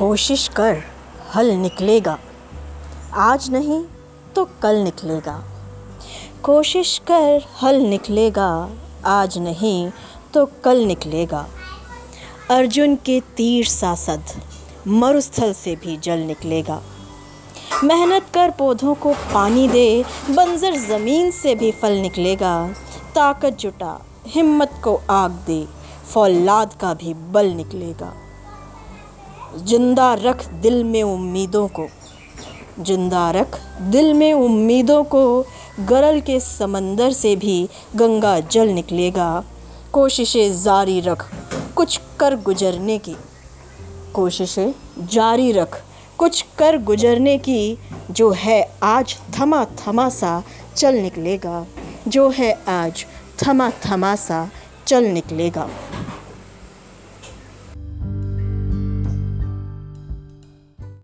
कोशिश कर, हल निकलेगा। आज नहीं तो कल निकलेगा। कोशिश कर, हल निकलेगा। आज नहीं तो कल निकलेगा। अर्जुन के तीर सासद, मरुस्थल से भी जल निकलेगा। मेहनत कर पौधों को पानी दे, बंजर ज़मीन से भी फल निकलेगा। ताकत जुटा, हिम्मत को आग दे, फौलाद का भी बल निकलेगा। ज़िंदा रख दिल में उम्मीदों को। ज़िंदा रख दिल में उम्मीदों को। गरल के समंदर से भी गंगा जल निकलेगा। कोशिशें जारी रख कुछ कर गुजरने की। कोशिशें जारी रख कुछ कर गुजरने की। जो है आज थमा थमा सा चल निकलेगा। जो है आज थमा थमा सा चल निकलेगा।